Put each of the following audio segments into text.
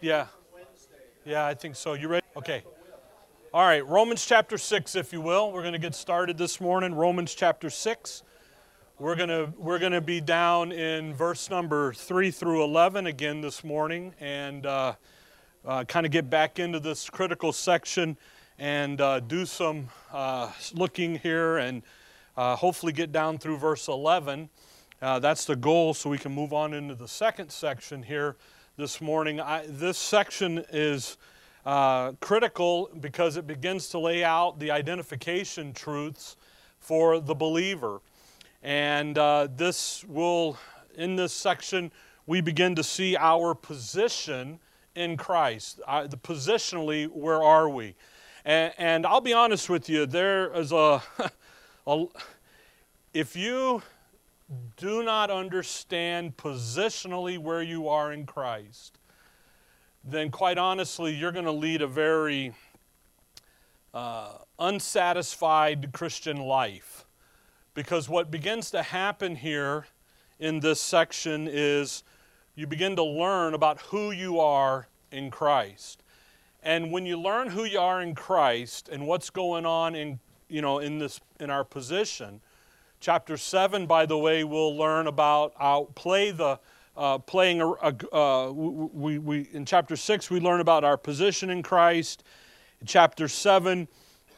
Yeah. Yeah, I think so. You ready? Okay. All right, Romans chapter 6, if you will. We're going to get started this morning. Romans chapter 6. We're going to, we're going to be down in verse number 3 through 11 again this morning and uh, uh, kind of get back into this critical section and uh, do some uh, looking here and uh, hopefully get down through verse 11. Uh, that's the goal so we can move on into the second section here this morning. I, this section is uh, critical because it begins to lay out the identification truths for the believer. And uh, this will, in this section, we begin to see our position in Christ. Uh, the positionally, where are we? And, and, I'll be honest with you, there is a, a if you do not understand positionally where you are in Christ, then quite honestly, you're going to lead a very uh, unsatisfied Christian life. Because what begins to happen here in this section is you begin to learn about who you are in Christ. And when you learn who you are in Christ and what's going on in, you know, in, this, in our position, chapter 7, by the way, we'll learn about, I'll play the, uh, playing a, uh, we, we, in chapter 6 we learn about our position in christ. In chapter 7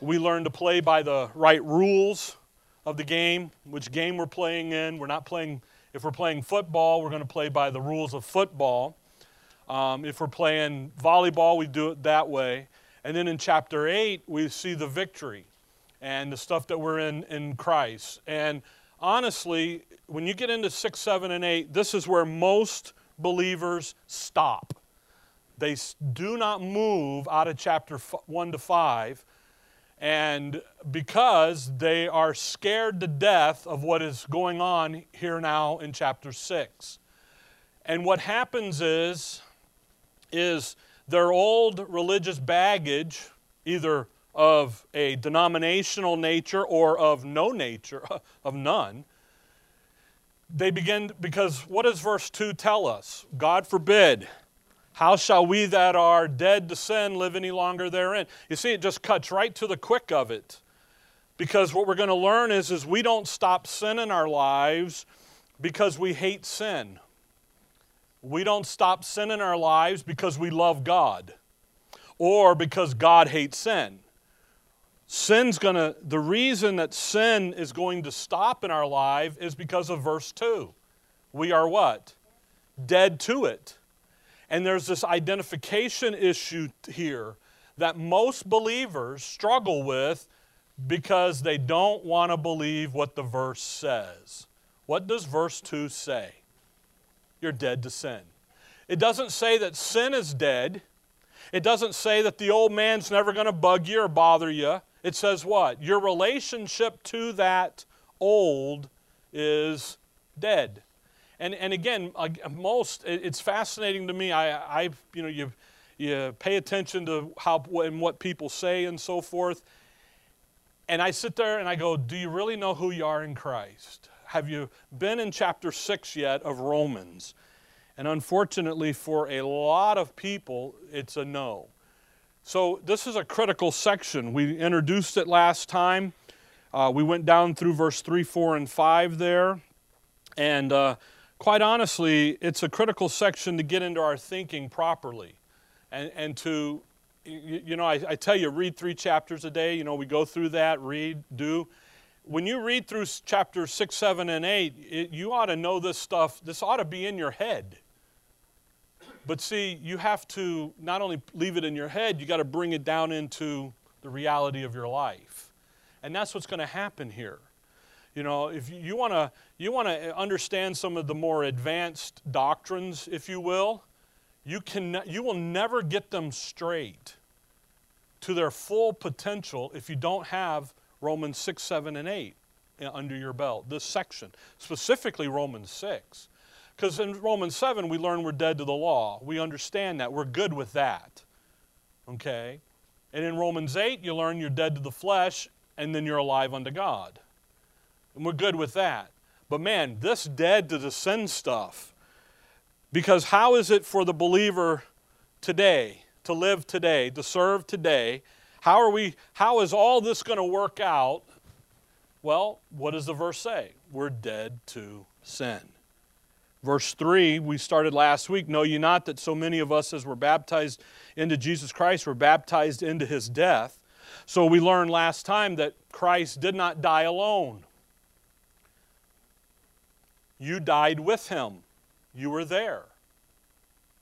we learn to play by the right rules of the game which game we're playing in. We're not playing if we're playing football we're going to play by the rules of football. Um, if we're playing volleyball we do it that way. And then in chapter 8 we see the victory and the stuff that we're in in christ and honestly, when you get into 6, 7, and 8, this is where most believers stop. They do not move out of chapter 1 to 5, and because they are scared to death of what is going on here now in chapter 6. And what happens is, is their old religious baggage, either of a denominational nature or of no nature, of none, they begin, because what does verse 2 tell us? God forbid. How shall we that are dead to sin live any longer therein? You see, it just cuts right to the quick of it. Because what we're going to learn is, is we don't stop sin in our lives because we hate sin. We don't stop sin in our lives because we love God or because God hates sin. Sin's going to, the reason that sin is going to stop in our life is because of verse 2. We are what? Dead to it. And there's this identification issue here that most believers struggle with because they don't want to believe what the verse says. What does verse 2 say? You're dead to sin. It doesn't say that sin is dead. It doesn't say that the old man's never going to bug you or bother you. It says what? Your relationship to that old is dead. And, and again, most, it's fascinating to me. I, I you know, you, you pay attention to how and what people say and so forth. And I sit there and I go, Do you really know who you are in Christ? Have you been in chapter 6 yet of Romans? And unfortunately, for a lot of people, it's a no. So, this is a critical section. We introduced it last time. Uh, we went down through verse 3, 4, and 5 there. And uh, quite honestly, it's a critical section to get into our thinking properly. And, and to, you, you know, I, I tell you, read three chapters a day. You know, we go through that, read, do. When you read through chapters 6, 7, and 8, it, you ought to know this stuff. This ought to be in your head. But see, you have to not only leave it in your head, you got to bring it down into the reality of your life. And that's what's going to happen here. You know, if you want to you want to understand some of the more advanced doctrines, if you will, you can you will never get them straight to their full potential if you don't have Romans 6, 7, and 8 eh, under your belt, this section, specifically Romans 6. Because in Romans 7, we learn we're dead to the law. We understand that. We're good with that. Okay? And in Romans 8, you learn you're dead to the flesh and then you're alive unto God. And we're good with that. But man, this dead to the sin stuff, because how is it for the believer today, to live today, to serve today, how are we how is all this going to work out? Well, what does the verse say? We're dead to sin. Verse 3, we started last week. Know ye not that so many of us as were baptized into Jesus Christ were baptized into his death? So we learned last time that Christ did not die alone. You died with him, you were there.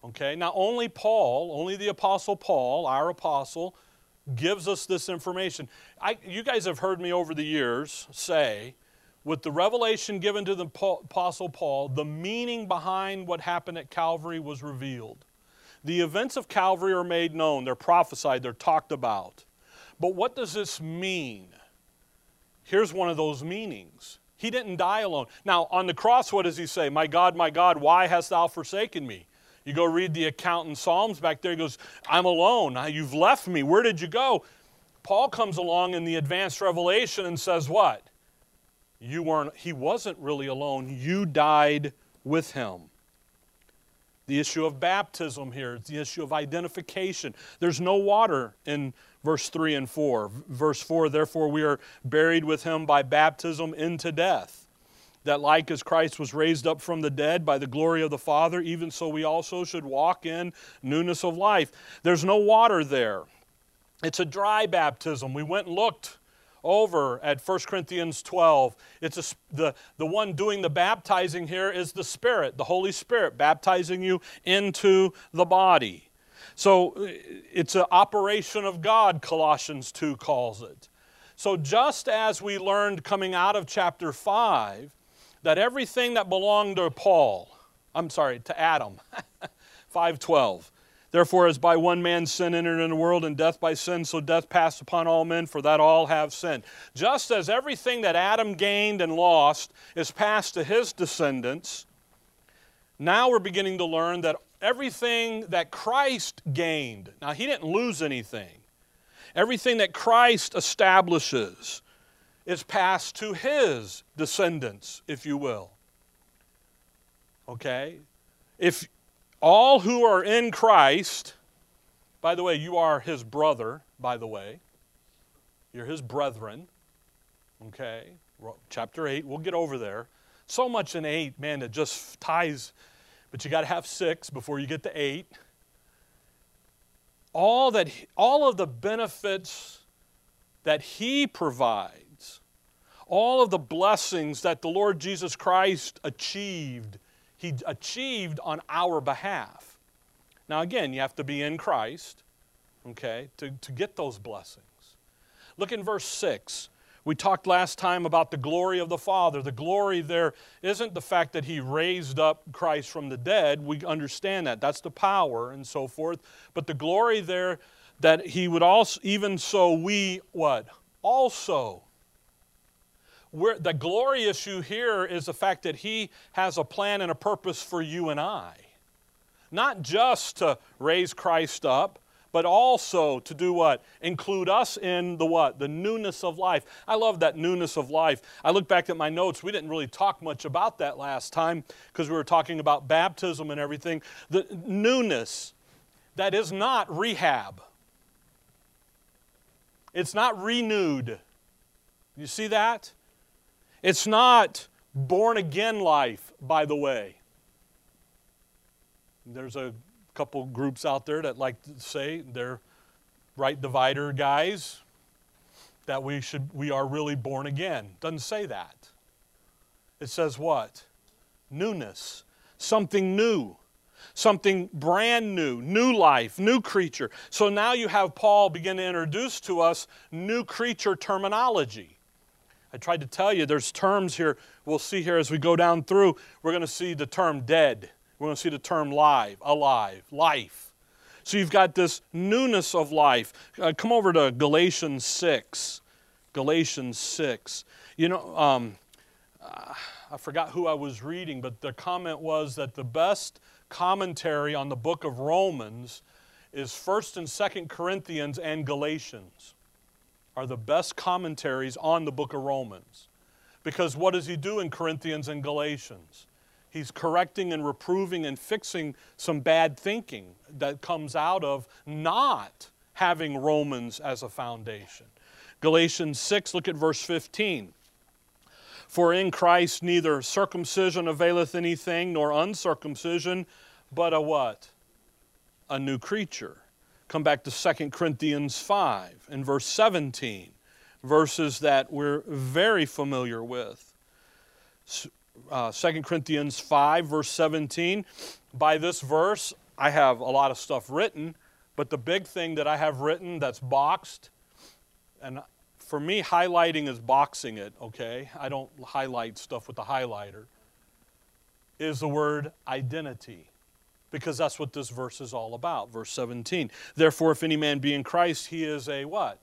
Okay, now only Paul, only the Apostle Paul, our apostle, gives us this information. I, you guys have heard me over the years say, with the revelation given to the Apostle Paul, the meaning behind what happened at Calvary was revealed. The events of Calvary are made known, they're prophesied, they're talked about. But what does this mean? Here's one of those meanings. He didn't die alone. Now, on the cross, what does he say? My God, my God, why hast thou forsaken me? You go read the account in Psalms back there, he goes, I'm alone. You've left me. Where did you go? Paul comes along in the advanced revelation and says, What? You weren't, he wasn't really alone. You died with him. The issue of baptism here, the issue of identification. There's no water in verse 3 and 4. Verse 4, therefore we are buried with him by baptism into death that like as Christ was raised up from the dead by the glory of the Father, even so we also should walk in newness of life. There's no water there. It's a dry baptism. We went and looked over at 1 Corinthians 12. It's a, the, the one doing the baptizing here is the Spirit, the Holy Spirit, baptizing you into the body. So uh, it's an operation of God, Colossians 2 calls it. So just as we learned coming out of chapter 5 that everything that belonged to Paul, I'm sorry, to Adam, 512. Therefore, as by one man sin entered into the world, and death by sin, so death passed upon all men, for that all have sinned. Just as everything that Adam gained and lost is passed to his descendants, now we're beginning to learn that everything that Christ gained, now he didn't lose anything, everything that Christ establishes, is passed to his descendants, if you will. Okay? If all who are in Christ, by the way, you are his brother, by the way, you're his brethren. Okay? Chapter 8, we'll get over there. So much in 8, man, it just ties, but you got to have 6 before you get to 8. All that all of the benefits that he provides all of the blessings that the Lord Jesus Christ achieved, He achieved on our behalf. Now, again, you have to be in Christ, okay, to, to get those blessings. Look in verse 6. We talked last time about the glory of the Father. The glory there isn't the fact that He raised up Christ from the dead. We understand that. That's the power and so forth. But the glory there that He would also, even so, we what? Also we're, the glory issue here is the fact that He has a plan and a purpose for you and I. Not just to raise Christ up, but also to do what? Include us in the what? The newness of life. I love that newness of life. I look back at my notes. We didn't really talk much about that last time because we were talking about baptism and everything. The newness, that is not rehab. It's not renewed. You see that? It's not born again life, by the way. There's a couple groups out there that like to say they're right divider guys that we should we are really born again. Doesn't say that. It says what? Newness. Something new. Something brand new, new life, new creature. So now you have Paul begin to introduce to us new creature terminology. I tried to tell you there's terms here we'll see here as we go down through. We're going to see the term dead. We're going to see the term live, alive, life. So you've got this newness of life. Uh, come over to Galatians 6. Galatians 6. You know, um, uh, I forgot who I was reading, but the comment was that the best commentary on the book of Romans is 1st and 2nd Corinthians and Galatians are the best commentaries on the book of Romans. Because what does he do in Corinthians and Galatians? He's correcting and reproving and fixing some bad thinking that comes out of not having Romans as a foundation. Galatians 6, look at verse 15. For in Christ neither circumcision availeth anything, nor uncircumcision, but a what? A new creature. Come back to 2 Corinthians 5 and verse 17, verses that we're very familiar with. Uh, 2 Corinthians 5, verse 17. By this verse, I have a lot of stuff written, but the big thing that I have written that's boxed, and for me, highlighting is boxing it, okay? I don't highlight stuff with the highlighter. Is the word identity. Because that's what this verse is all about. Verse 17. Therefore, if any man be in Christ, he is a what?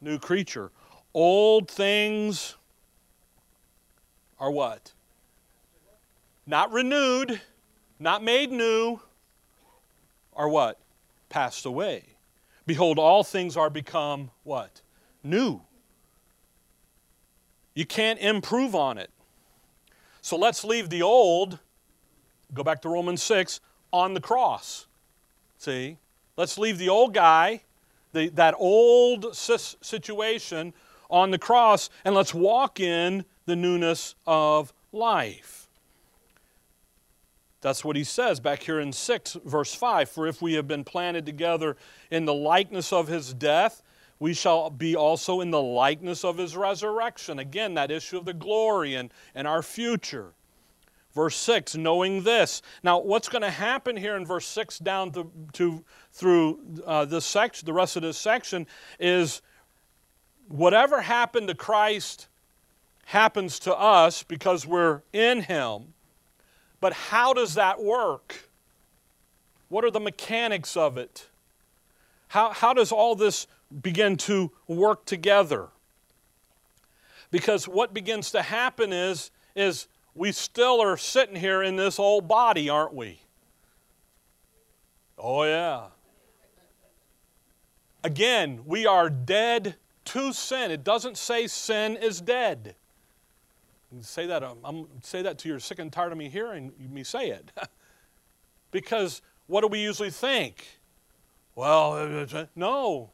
New creature. Old things are what? Not renewed, not made new, are what? Passed away. Behold, all things are become what? new. You can't improve on it. So let's leave the old, go back to Romans 6, on the cross. See? Let's leave the old guy, the, that old situation on the cross, and let's walk in the newness of life. That's what he says back here in 6, verse 5. For if we have been planted together in the likeness of his death, we shall be also in the likeness of his resurrection. Again, that issue of the glory and, and our future. Verse 6, knowing this. Now, what's going to happen here in verse 6 down to, to through uh, this section, the rest of this section, is whatever happened to Christ happens to us because we're in him. But how does that work? What are the mechanics of it? How, how does all this begin to work together. Because what begins to happen is, is we still are sitting here in this old body, aren't we? Oh, yeah. Again, we are dead to sin. It doesn't say sin is dead. Say that, um, I'm, say that to your sick and tired of me hearing me say it. because what do we usually think? Well, no.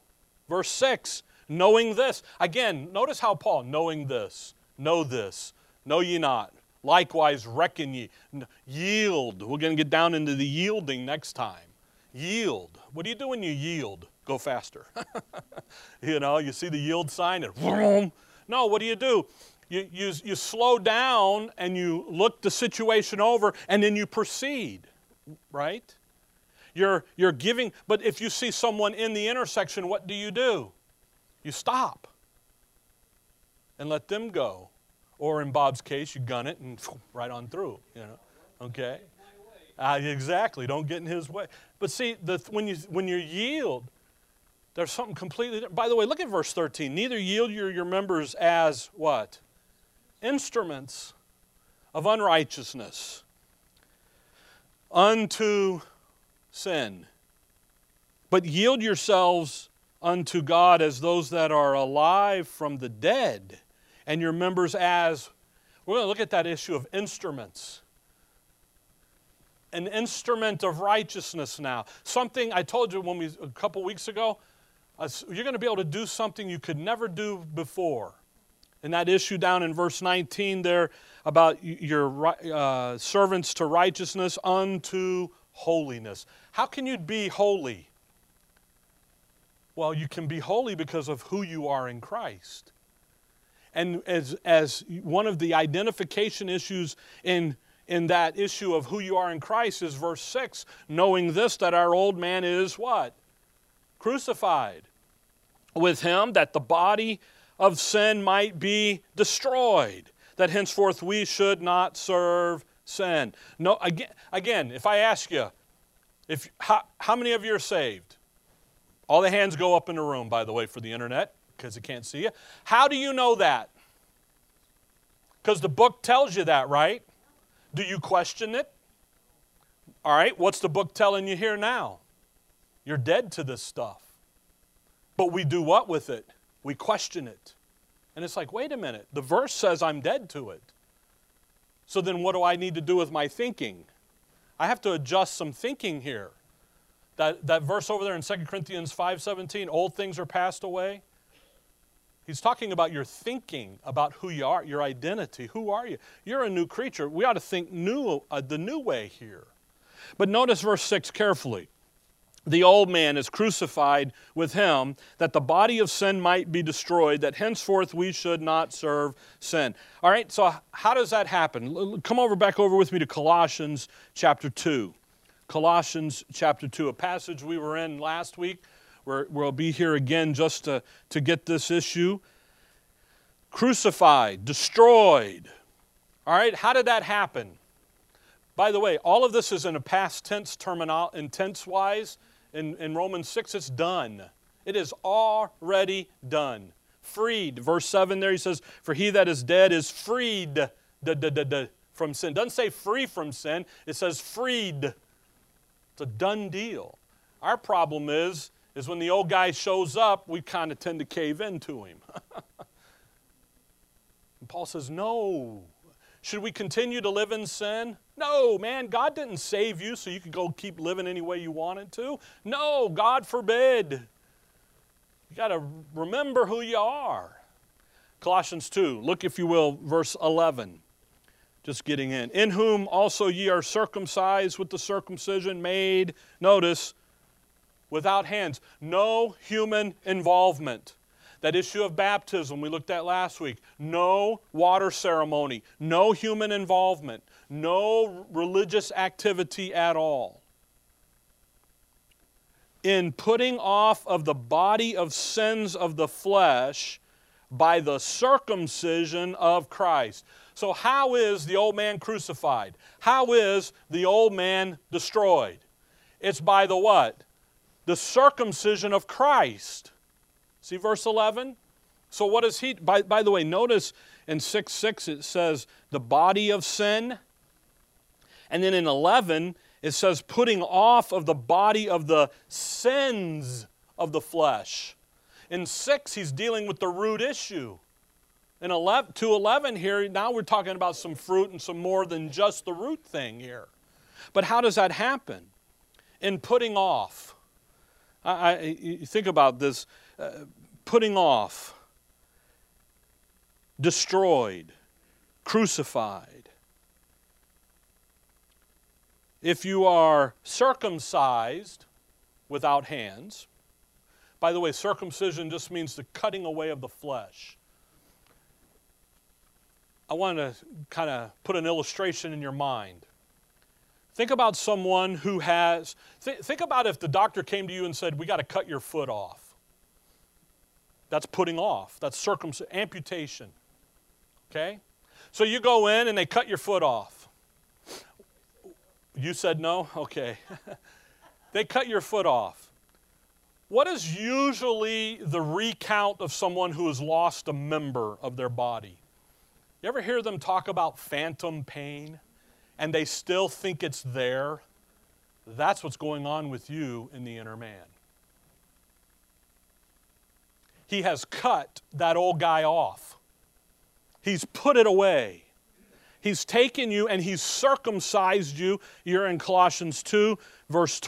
Verse 6 knowing this. Again, notice how Paul, knowing this, know this, know ye not. Likewise, reckon ye. Yield. We're going to get down into the yielding next time. Yield. What do you do when you yield? Go faster. you know, you see the yield sign and. No, what do you do? You, you, you slow down and you look the situation over and then you proceed, right? You're, you're giving, but if you see someone in the intersection, what do you do? You stop and let them go. Or in Bob's case, you gun it and right on through, you know. Okay? Uh, exactly. Don't get in his way. But see, the, when, you, when you yield, there's something completely different. By the way, look at verse 13. Neither yield your, your members as what? Instruments of unrighteousness unto sin. But yield yourselves unto God as those that are alive from the dead, and your members as, we're going to look at that issue of instruments. An instrument of righteousness now. Something I told you when we, a couple weeks ago, uh, you're going to be able to do something you could never do before. And that issue down in verse 19 there about your uh, servants to righteousness unto holiness. How can you be holy? Well, you can be holy because of who you are in Christ. And as, as one of the identification issues in, in that issue of who you are in Christ is verse 6 knowing this, that our old man is what? Crucified with him, that the body of sin might be destroyed, that henceforth we should not serve sin. No, again, again if I ask you, if, how, how many of you are saved? All the hands go up in the room, by the way, for the internet, because they can't see you. How do you know that? Because the book tells you that, right? Do you question it? All right, what's the book telling you here now? You're dead to this stuff. But we do what with it? We question it. And it's like, wait a minute, the verse says I'm dead to it. So then what do I need to do with my thinking? I have to adjust some thinking here. That, that verse over there in 2 Corinthians 5:17, old things are passed away. He's talking about your thinking about who you are, your identity. Who are you? You're a new creature. We ought to think new, uh, the new way here. But notice verse 6 carefully. The old man is crucified with him, that the body of sin might be destroyed, that henceforth we should not serve sin. All right, so how does that happen? Come over back over with me to Colossians chapter 2. Colossians chapter 2, a passage we were in last week. We're, we'll be here again just to, to get this issue. Crucified, destroyed. All right, how did that happen? By the way, all of this is in a past tense terminal, in tense wise. In, in Romans 6, it's done. It is already done. Freed. Verse 7 there, he says, For he that is dead is freed da, da, da, from sin. Doesn't say free from sin, it says freed. It's a done deal. Our problem is is when the old guy shows up, we kind of tend to cave into him. and Paul says, No. Should we continue to live in sin? No, man, God didn't save you so you could go keep living any way you wanted to. No, God forbid. You got to remember who you are. Colossians 2, look if you will, verse 11. Just getting in. In whom also ye are circumcised with the circumcision made, notice, without hands. No human involvement. That issue of baptism we looked at last week. No water ceremony. No human involvement. No religious activity at all. In putting off of the body of sins of the flesh by the circumcision of Christ. So, how is the old man crucified? How is the old man destroyed? It's by the what? The circumcision of Christ. See verse 11? So, what is he? By, by the way, notice in 6 6 it says the body of sin. And then in 11 it says putting off of the body of the sins of the flesh. In 6 he's dealing with the root issue. In 11, to 11 here, now we're talking about some fruit and some more than just the root thing here. But how does that happen? In putting off. I, I, you think about this uh, putting off, destroyed, crucified. If you are circumcised without hands, by the way, circumcision just means the cutting away of the flesh. I want to kind of put an illustration in your mind. Think about someone who has, th- think about if the doctor came to you and said, We got to cut your foot off. That's putting off, that's circumcision, amputation. Okay? So you go in and they cut your foot off. You said no? Okay. they cut your foot off. What is usually the recount of someone who has lost a member of their body? You ever hear them talk about phantom pain? And they still think it's there, that's what's going on with you in the inner man. He has cut that old guy off, he's put it away. He's taken you and he's circumcised you. You're in Colossians 2, verse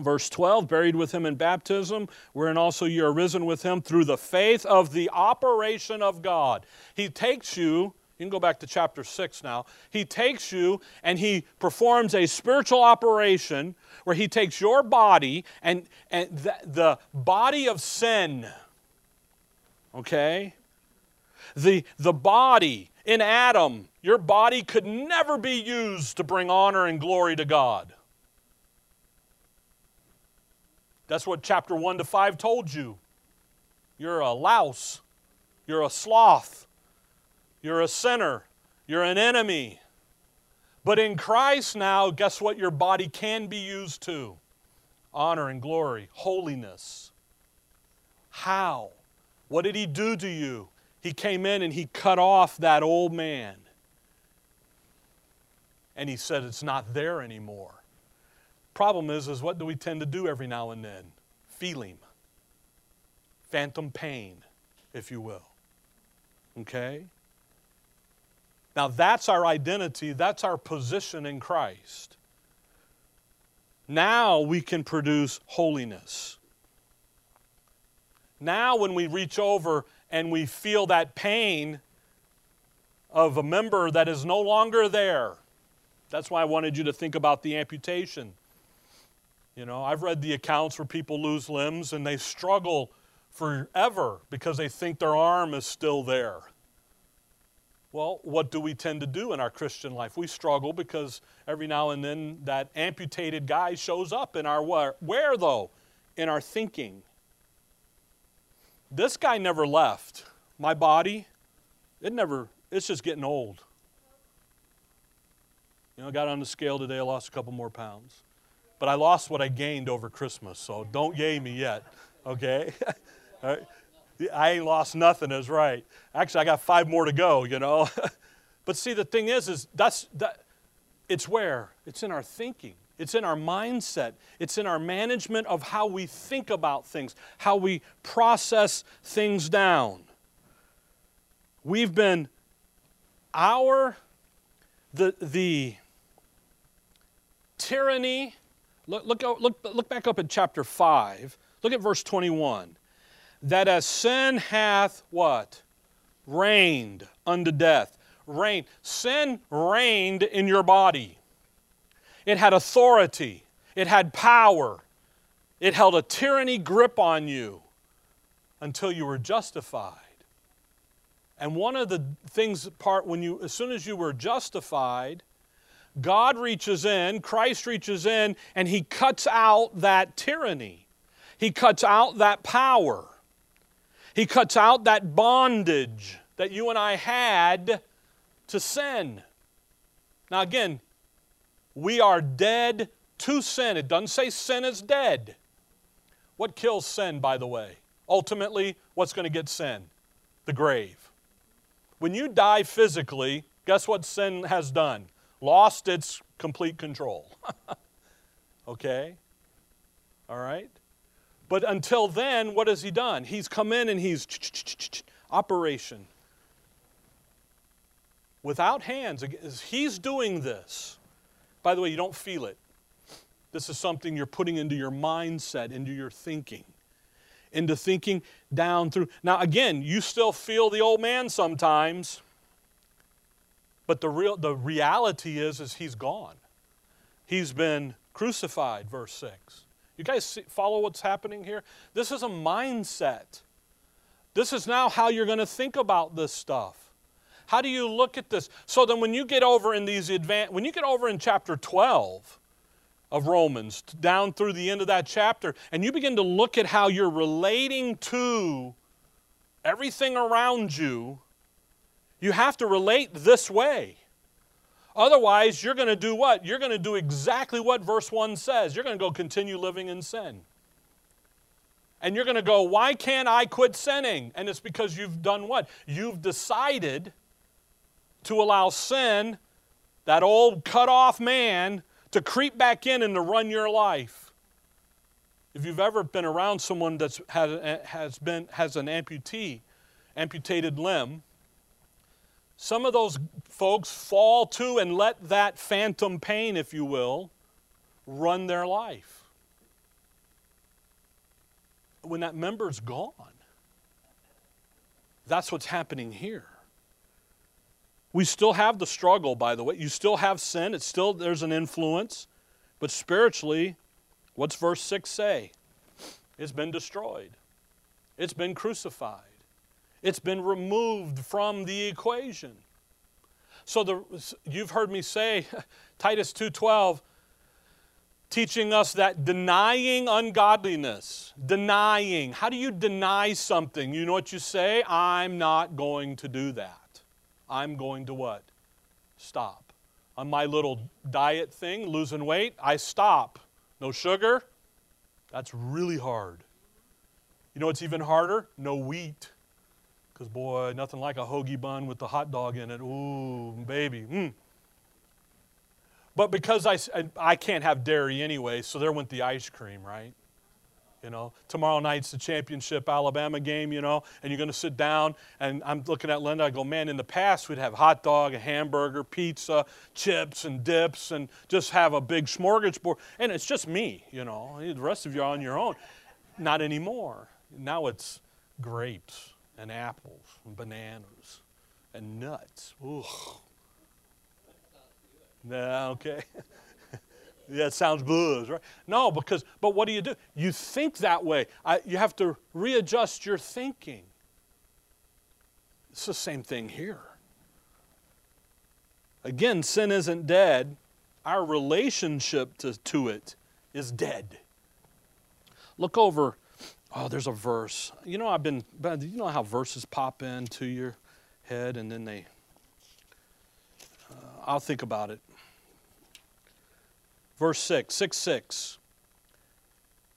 Verse 12, buried with him in baptism, wherein also you are risen with him through the faith of the operation of God. He takes you you can go back to chapter 6 now. He takes you and he performs a spiritual operation where he takes your body and, and the, the body of sin, okay? The, the body in Adam, your body could never be used to bring honor and glory to God. That's what chapter 1 to 5 told you. You're a louse, you're a sloth you're a sinner. You're an enemy. But in Christ now, guess what your body can be used to? Honor and glory, holiness. How? What did he do to you? He came in and he cut off that old man. And he said it's not there anymore. Problem is, is what do we tend to do every now and then? Feel him. Phantom pain, if you will. Okay? Now, that's our identity, that's our position in Christ. Now we can produce holiness. Now, when we reach over and we feel that pain of a member that is no longer there, that's why I wanted you to think about the amputation. You know, I've read the accounts where people lose limbs and they struggle forever because they think their arm is still there. Well, what do we tend to do in our Christian life? We struggle because every now and then that amputated guy shows up in our where, where though? In our thinking. This guy never left. My body, it never, it's just getting old. You know, I got on the scale today, I lost a couple more pounds. But I lost what I gained over Christmas, so don't yay me yet, okay? I ain't lost nothing, is right. Actually, I got five more to go, you know. but see, the thing is, is that's that. It's where it's in our thinking. It's in our mindset. It's in our management of how we think about things, how we process things down. We've been our the the tyranny. Look, look, look, look back up in chapter 5. Look at verse 21 that as sin hath what? Reigned unto death. Reigned. Sin reigned in your body. It had authority. It had power. It held a tyranny grip on you until you were justified. And one of the things part when you as soon as you were justified, God reaches in, Christ reaches in, and he cuts out that tyranny. He cuts out that power. He cuts out that bondage that you and I had to sin. Now, again, we are dead to sin. It doesn't say sin is dead. What kills sin, by the way? Ultimately, what's going to get sin? The grave. When you die physically, guess what sin has done? Lost its complete control. okay? All right? But until then, what has he done? He's come in and he's operation. Without hands, he's doing this. By the way, you don't feel it. This is something you're putting into your mindset, into your thinking, into thinking down through. Now, again, you still feel the old man sometimes, but the, real, the reality is, is he's gone. He's been crucified, verse 6. You guys see, follow what's happening here? This is a mindset. This is now how you're going to think about this stuff. How do you look at this? So then when you get over in these advanced, when you get over in chapter 12 of Romans, down through the end of that chapter, and you begin to look at how you're relating to everything around you, you have to relate this way. Otherwise, you're going to do what? You're going to do exactly what verse 1 says. You're going to go continue living in sin. And you're going to go, why can't I quit sinning? And it's because you've done what? You've decided to allow sin, that old cut off man, to creep back in and to run your life. If you've ever been around someone that eh, has, been, has an amputee, amputated limb, some of those folks fall to and let that phantom pain, if you will, run their life. When that member's gone, that's what's happening here. We still have the struggle, by the way. You still have sin. It's still there's an influence. But spiritually, what's verse 6 say? It's been destroyed. It's been crucified. It's been removed from the equation. So the, you've heard me say Titus 2:12 teaching us that denying ungodliness, denying. How do you deny something? You know what you say? I'm not going to do that. I'm going to what? Stop. On my little diet thing, losing weight, I stop. No sugar? That's really hard. You know what's even harder? No wheat. Because, boy, nothing like a hoagie bun with the hot dog in it. Ooh, baby. Mm. But because I, I can't have dairy anyway, so there went the ice cream, right? You know, tomorrow night's the championship Alabama game, you know, and you're going to sit down. And I'm looking at Linda. I go, man, in the past, we'd have hot dog, a hamburger, pizza, chips, and dips, and just have a big smorgasbord. And it's just me, you know. The rest of you are on your own. Not anymore. Now it's grapes and apples and bananas and nuts. Ugh. Nah, okay. yeah, it sounds buzz, right? No, because, but what do you do? You think that way. I, you have to readjust your thinking. It's the same thing here. Again, sin isn't dead. Our relationship to, to it is dead. Look over. Oh, there's a verse. You know, I've been, you know how verses pop into your head and then they, uh, I'll think about it. Verse 6, 6 6.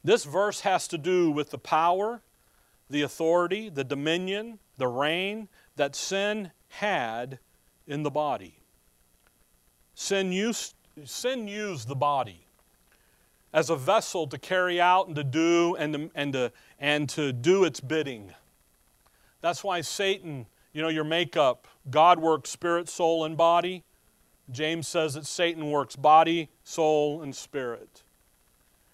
This verse has to do with the power, the authority, the dominion, the reign that sin had in the body. Sin used, sin used the body as a vessel to carry out and to do and to, and to, and to do its bidding. That's why Satan, you know, your makeup, God works spirit, soul, and body. James says that Satan works body, soul, and spirit.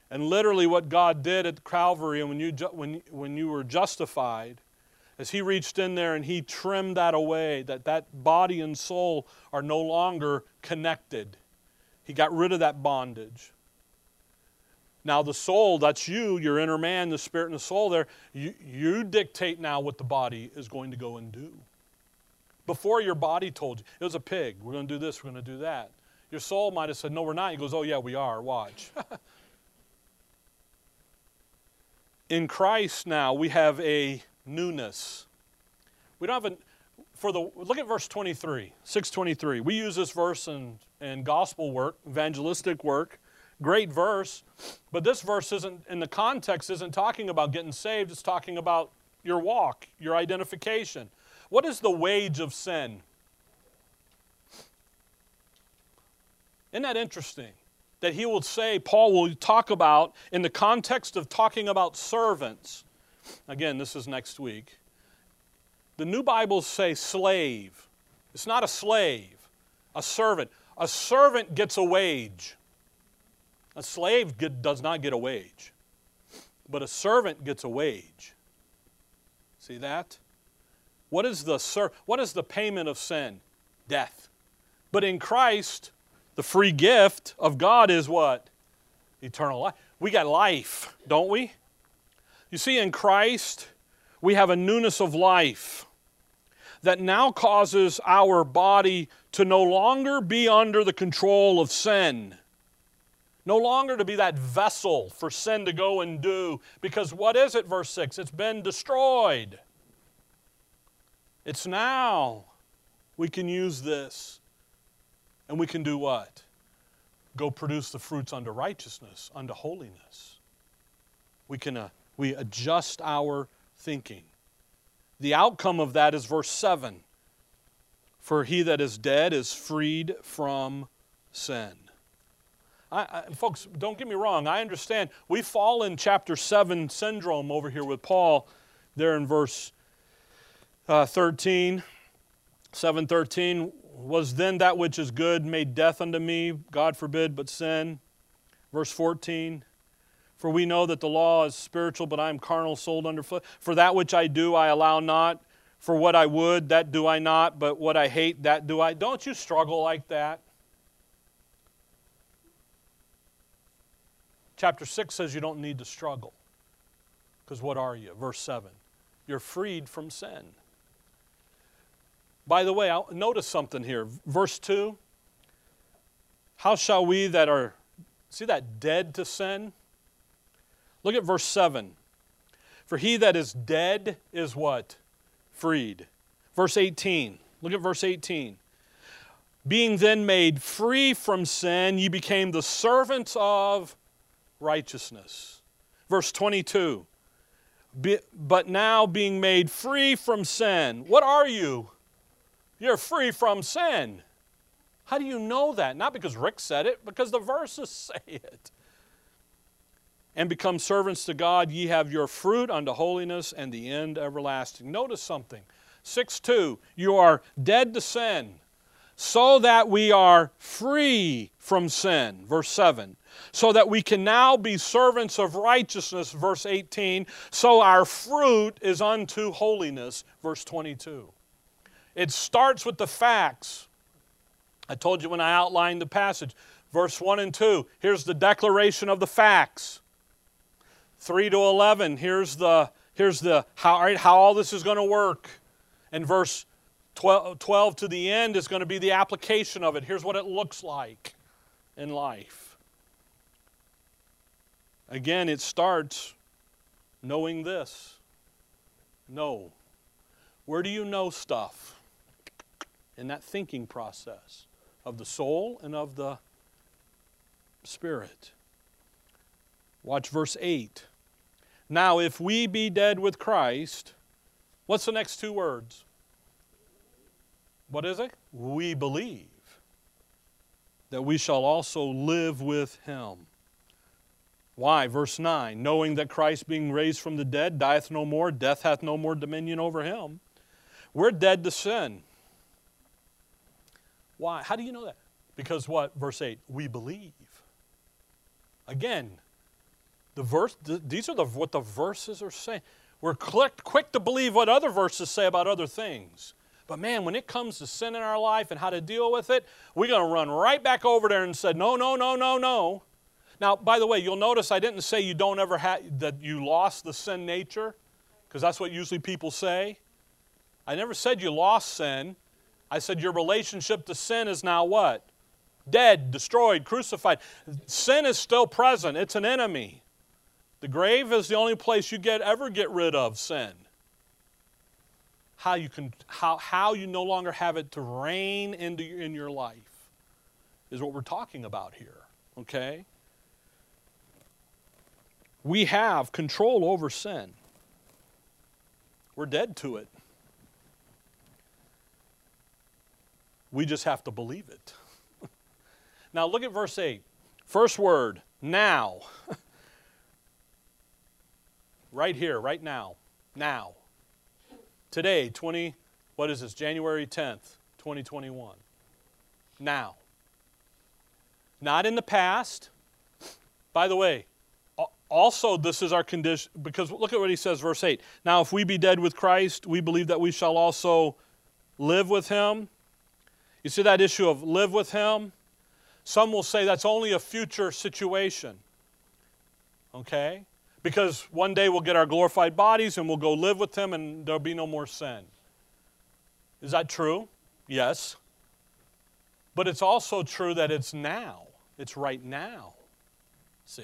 And literally, what God did at Calvary, when you, when, when you were justified, as He reached in there and He trimmed that away, that that body and soul are no longer connected. He got rid of that bondage. Now, the soul, that's you, your inner man, the spirit and the soul there, you, you dictate now what the body is going to go and do. Before your body told you, it was a pig, we're going to do this, we're going to do that. Your soul might have said, No, we're not. He goes, Oh, yeah, we are. Watch. in Christ now, we have a newness. We don't have a, for the, look at verse 23, 623. We use this verse in, in gospel work, evangelistic work. Great verse, but this verse isn't, in the context, isn't talking about getting saved, it's talking about your walk, your identification. What is the wage of sin? Isn't that interesting? That he will say, Paul will talk about, in the context of talking about servants. Again, this is next week. The new Bibles say slave. It's not a slave, a servant. A servant gets a wage. A slave get, does not get a wage, but a servant gets a wage. See that? What is the ser- what is the payment of sin? Death. But in Christ, the free gift of God is what? Eternal life. We got life, don't we? You see, in Christ, we have a newness of life that now causes our body to no longer be under the control of sin. No longer to be that vessel for sin to go and do. Because what is it, verse 6? It's been destroyed. It's now we can use this and we can do what? Go produce the fruits unto righteousness, unto holiness. We can uh, we adjust our thinking. The outcome of that is verse 7. For he that is dead is freed from sin. I, I, folks, don't get me wrong. I understand. We fall in chapter 7 syndrome over here with Paul there in verse uh, 13, 713, was then that which is good made death unto me, God forbid, but sin. Verse 14, for we know that the law is spiritual, but I am carnal, sold under. For that which I do, I allow not. For what I would, that do I not. But what I hate, that do I. Don't you struggle like that? Chapter 6 says you don't need to struggle. Because what are you? Verse 7. You're freed from sin. By the way, I'll notice something here. Verse 2 How shall we that are, see that dead to sin? Look at verse 7. For he that is dead is what? Freed. Verse 18. Look at verse 18. Being then made free from sin, ye became the servants of righteousness. Verse 22. but now being made free from sin. What are you? You're free from sin. How do you know that? Not because Rick said it, because the verses say it. and become servants to God, ye have your fruit unto holiness and the end everlasting. Notice something. 6 2, you are dead to sin, so that we are free from sin. Verse 7. So that we can now be servants of righteousness. Verse 18. So our fruit is unto holiness. Verse 22. It starts with the facts. I told you when I outlined the passage. Verse 1 and 2. Here's the declaration of the facts. 3 to 11. Here's the, here's the how, right, how all this is going to work. And verse 12, 12 to the end is going to be the application of it. Here's what it looks like in life. Again, it starts knowing this. Know. Where do you know stuff? In that thinking process of the soul and of the spirit. Watch verse 8. Now, if we be dead with Christ, what's the next two words? What is it? We believe that we shall also live with him. Why? Verse 9 Knowing that Christ, being raised from the dead, dieth no more, death hath no more dominion over him. We're dead to sin. Why? How do you know that? Because what? Verse 8 We believe. Again, the verse, these are the, what the verses are saying. We're quick, quick to believe what other verses say about other things. But man, when it comes to sin in our life and how to deal with it, we're going to run right back over there and say, no, no, no, no, no. Now, by the way, you'll notice I didn't say you don't ever have, that you lost the sin nature, because that's what usually people say. I never said you lost sin. I said your relationship to sin is now what? Dead, destroyed, crucified. Sin is still present, it's an enemy. The grave is the only place you get ever get rid of sin. How you can how, how you no longer have it to reign into in your life is what we're talking about here. Okay? We have control over sin. We're dead to it. We just have to believe it. now look at verse 8. First word, now. right here, right now. Now. Today, 20, what is this, January 10th, 2021. Now. Not in the past. By the way, also this is our condition, because look at what he says, verse 8. Now, if we be dead with Christ, we believe that we shall also live with him. You see that issue of live with him? Some will say that's only a future situation. Okay? Because one day we'll get our glorified bodies and we'll go live with Him and there'll be no more sin. Is that true? Yes. But it's also true that it's now. It's right now. See?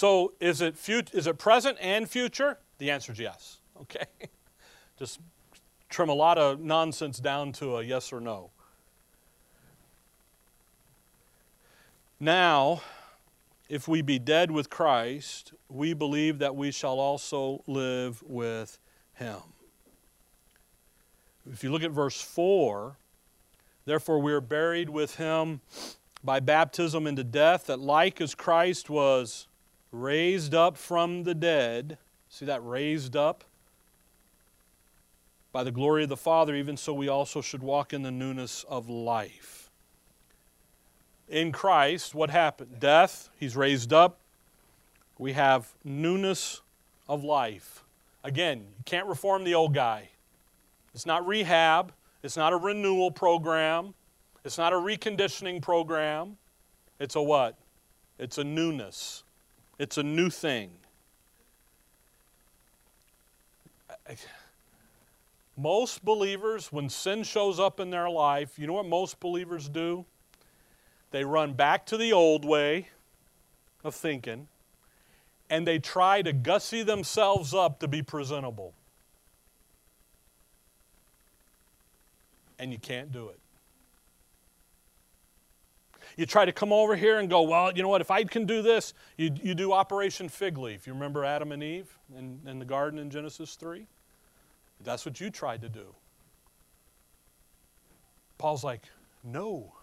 So is it, fut- is it present and future? The answer is yes. Okay? Just trim a lot of nonsense down to a yes or no. Now, if we be dead with Christ, we believe that we shall also live with him. If you look at verse 4, therefore we are buried with him by baptism into death, that like as Christ was raised up from the dead, see that raised up? By the glory of the Father, even so we also should walk in the newness of life in Christ, what happened? Death, he's raised up. We have newness of life. Again, you can't reform the old guy. It's not rehab, it's not a renewal program, it's not a reconditioning program. It's a what? It's a newness. It's a new thing. Most believers, when sin shows up in their life, you know what most believers do? They run back to the old way of thinking and they try to gussy themselves up to be presentable. And you can't do it. You try to come over here and go, well, you know what, if I can do this, you, you do Operation Fig Leaf. You remember Adam and Eve in, in the garden in Genesis 3? That's what you tried to do. Paul's like, no.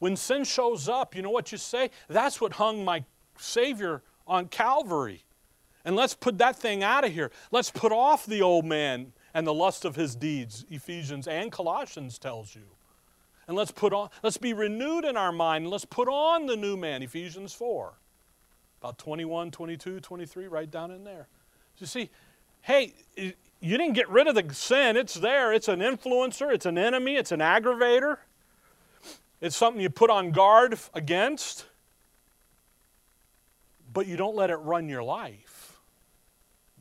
When sin shows up, you know what you say? That's what hung my Savior on Calvary. And let's put that thing out of here. Let's put off the old man and the lust of his deeds, Ephesians and Colossians tells you. And let's put on, let's be renewed in our mind, and let's put on the new man, Ephesians 4. About 21, 22, 23, right down in there. So you see, hey, you didn't get rid of the sin. It's there. It's an influencer, it's an enemy, it's an aggravator. It's something you put on guard against, but you don't let it run your life.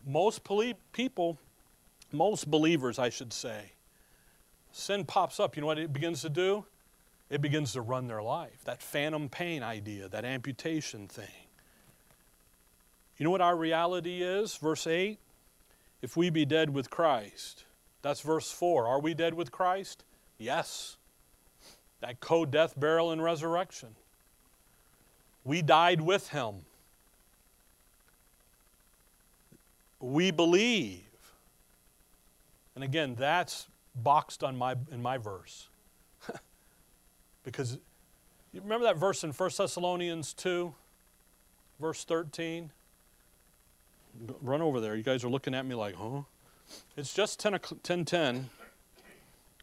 Most people, most believers, I should say, sin pops up. You know what it begins to do? It begins to run their life. That phantom pain idea, that amputation thing. You know what our reality is? Verse 8 if we be dead with Christ. That's verse 4. Are we dead with Christ? Yes. That co death, burial, and resurrection. We died with him. We believe. And again, that's boxed on my, in my verse. because you remember that verse in 1 Thessalonians 2, verse 13? Run over there. You guys are looking at me like, huh? It's just 10, 10, 10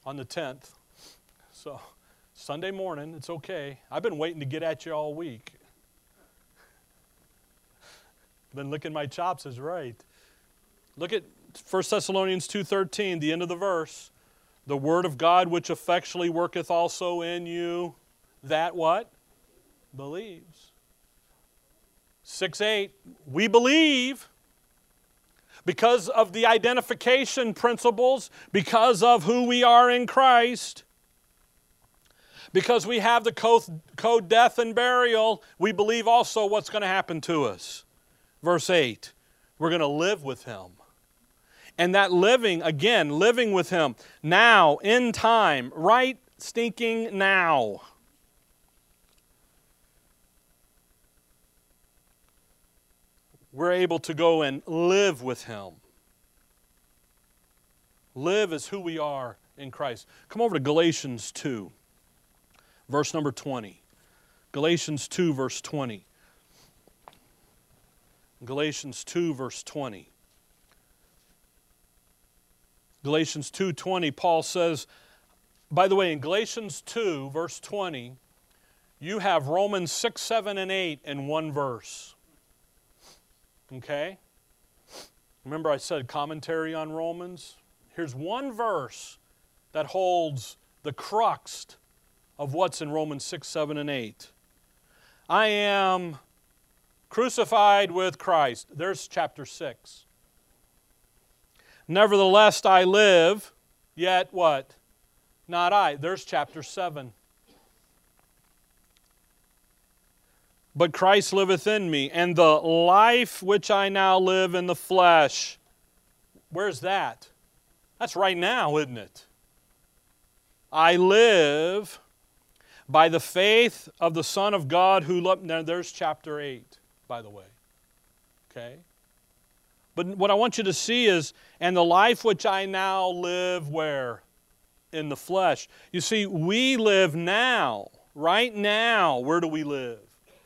on the 10th. So, Sunday morning, it's okay. I've been waiting to get at you all week. Been licking my chops is right. Look at 1 Thessalonians 2:13, the end of the verse. The word of God which effectually worketh also in you, that what? Believes. 6 8, we believe because of the identification principles, because of who we are in Christ, because we have the code, death and burial, we believe also what's going to happen to us. Verse 8, we're going to live with Him. And that living, again, living with Him now, in time, right stinking now. we're able to go and live with Him. Live as who we are in Christ. Come over to Galatians 2, verse number 20. Galatians 2, verse 20. Galatians 2, verse 20. Galatians 2:20 Paul says by the way in Galatians 2 verse 20 you have Romans 6 7 and 8 in one verse Okay? Remember, I said commentary on Romans? Here's one verse that holds the crux of what's in Romans 6, 7, and 8. I am crucified with Christ. There's chapter 6. Nevertheless, I live, yet what? Not I. There's chapter 7. but Christ liveth in me, and the life which I now live in the flesh. Where's that? That's right now, isn't it? I live by the faith of the Son of God who loved. Now, there's chapter 8, by the way. Okay? But what I want you to see is, and the life which I now live where? In the flesh. You see, we live now, right now. Where do we live?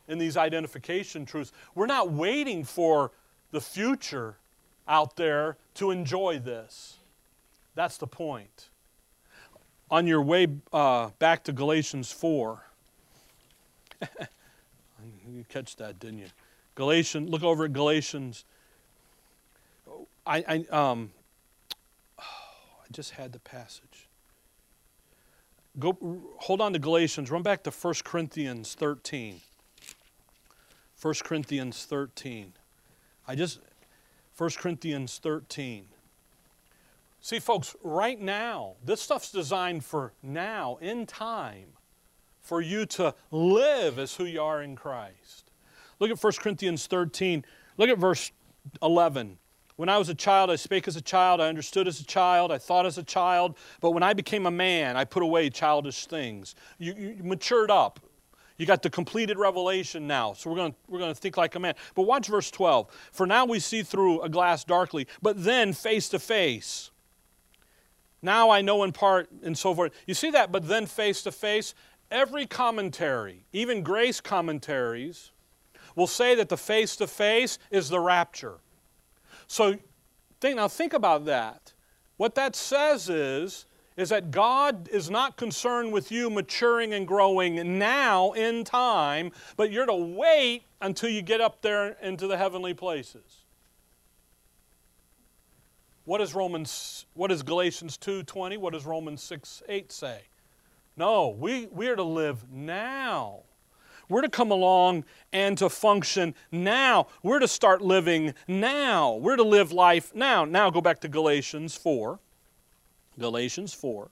in these identification truths. We're not waiting for the future out there to enjoy this. That's the point. On your way uh, back to Galatians 4, you catch that, didn't you? Galatians, look over at Galatians. I, I, um, oh, I just had the passage. Go, hold on to Galatians. Run back to 1 Corinthians 13. 1 Corinthians 13. I just, 1 Corinthians 13. See, folks, right now, this stuff's designed for now, in time, for you to live as who you are in Christ. Look at 1 Corinthians 13. Look at verse 11. When I was a child, I spake as a child, I understood as a child, I thought as a child, but when I became a man, I put away childish things. You, you matured up. You got the completed revelation now. So we're going we're going to think like a man. But watch verse 12. For now we see through a glass darkly, but then face to face. Now I know in part and so forth. You see that, but then face to face? Every commentary, even grace commentaries, will say that the face to face is the rapture. So think, now think about that. What that says is, is that God is not concerned with you maturing and growing now in time, but you're to wait until you get up there into the heavenly places. What does Romans what does Galatians 2:20, what does Romans 6, 8 say? No, we, we are to live now. We're to come along and to function now. We're to start living now. We're to live life now. Now go back to Galatians 4. Galatians 4.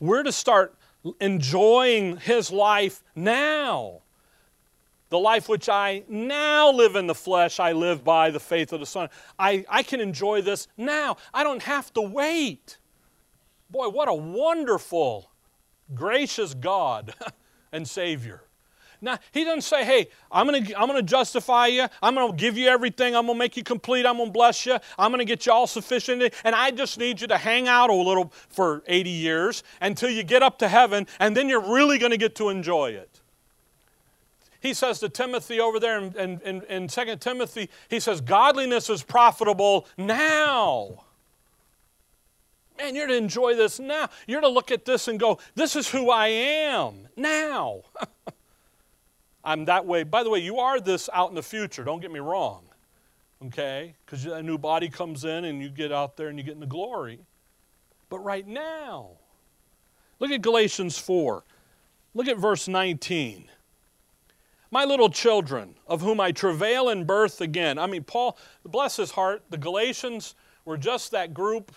We're to start enjoying his life now. The life which I now live in the flesh, I live by the faith of the Son. I, I can enjoy this now. I don't have to wait. Boy, what a wonderful, gracious God and Savior. Now, he doesn't say, hey, I'm going to I'm to justify you. I'm going to give you everything. I'm going to make you complete. I'm going to bless you. I'm going to get you all sufficient. And I just need you to hang out a little for 80 years until you get up to heaven, and then you're really going to get to enjoy it. He says to Timothy over there in, in, in, in 2 Timothy, he says, Godliness is profitable now. Man, you're to enjoy this now. You're to look at this and go, This is who I am now. I'm that way. By the way, you are this out in the future. Don't get me wrong. Okay? Because a new body comes in and you get out there and you get in the glory. But right now, look at Galatians 4. Look at verse 19. My little children, of whom I travail in birth again. I mean, Paul, bless his heart, the Galatians were just that group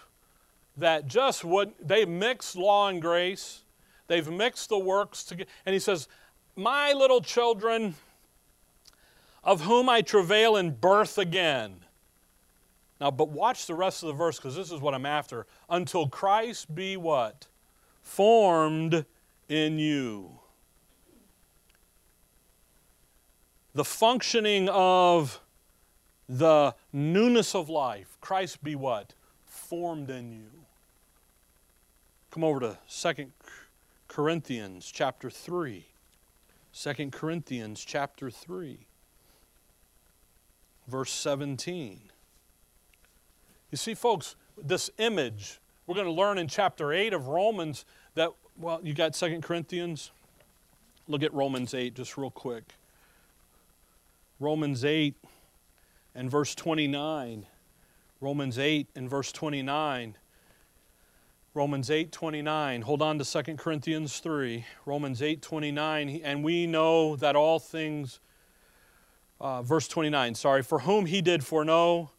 that just would, they mixed law and grace. They've mixed the works together. And he says, My little children, of whom I travail in birth again. Now, but watch the rest of the verse because this is what I'm after. Until Christ be what? Formed in you. The functioning of the newness of life. Christ be what? Formed in you. Come over to 2 Corinthians chapter 3. 2 Corinthians chapter 3, verse 17. You see, folks, this image, we're going to learn in chapter 8 of Romans that, well, you got 2 Corinthians? Look at Romans 8 just real quick. Romans 8 and verse 29. Romans 8 and verse 29. Romans 8:29. Hold on to 2 Corinthians 3. Romans 8:29 and we know that all things uh, verse 29, sorry, for whom he did foreknow,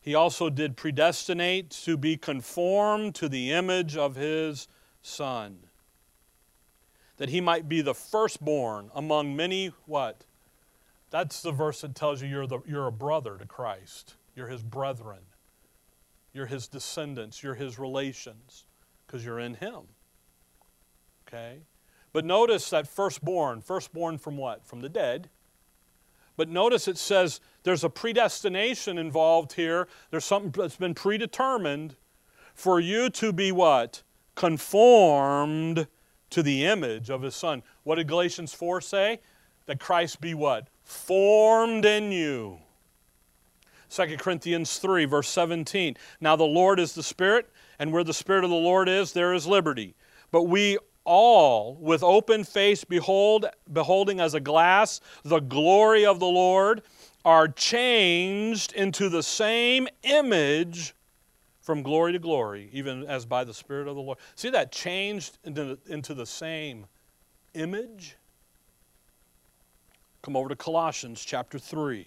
he also did predestinate to be conformed to the image of his son. That he might be the firstborn among many what? That's the verse that tells you you're, the, you're a brother to Christ. You're his brethren. You're his descendants. You're his relations because you're in Him. Okay? But notice that firstborn, firstborn from what? From the dead. But notice it says there's a predestination involved here. There's something that's been predetermined for you to be what? Conformed to the image of His Son. What did Galatians 4 say? That Christ be what? Formed in you. 2 Corinthians 3, verse 17. Now the Lord is the Spirit, and where the Spirit of the Lord is, there is liberty. But we all, with open face, behold, beholding as a glass the glory of the Lord, are changed into the same image from glory to glory, even as by the Spirit of the Lord. See that changed into, into the same image? Come over to Colossians chapter 3.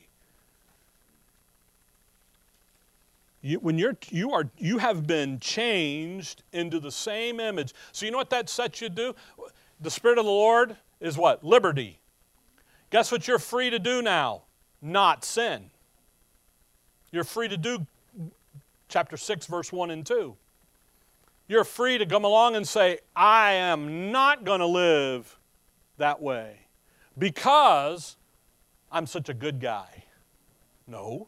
You, when you're, you, are, you have been changed into the same image. So, you know what that sets you to do? The Spirit of the Lord is what? Liberty. Guess what you're free to do now? Not sin. You're free to do chapter 6, verse 1 and 2. You're free to come along and say, I am not going to live that way because I'm such a good guy. No.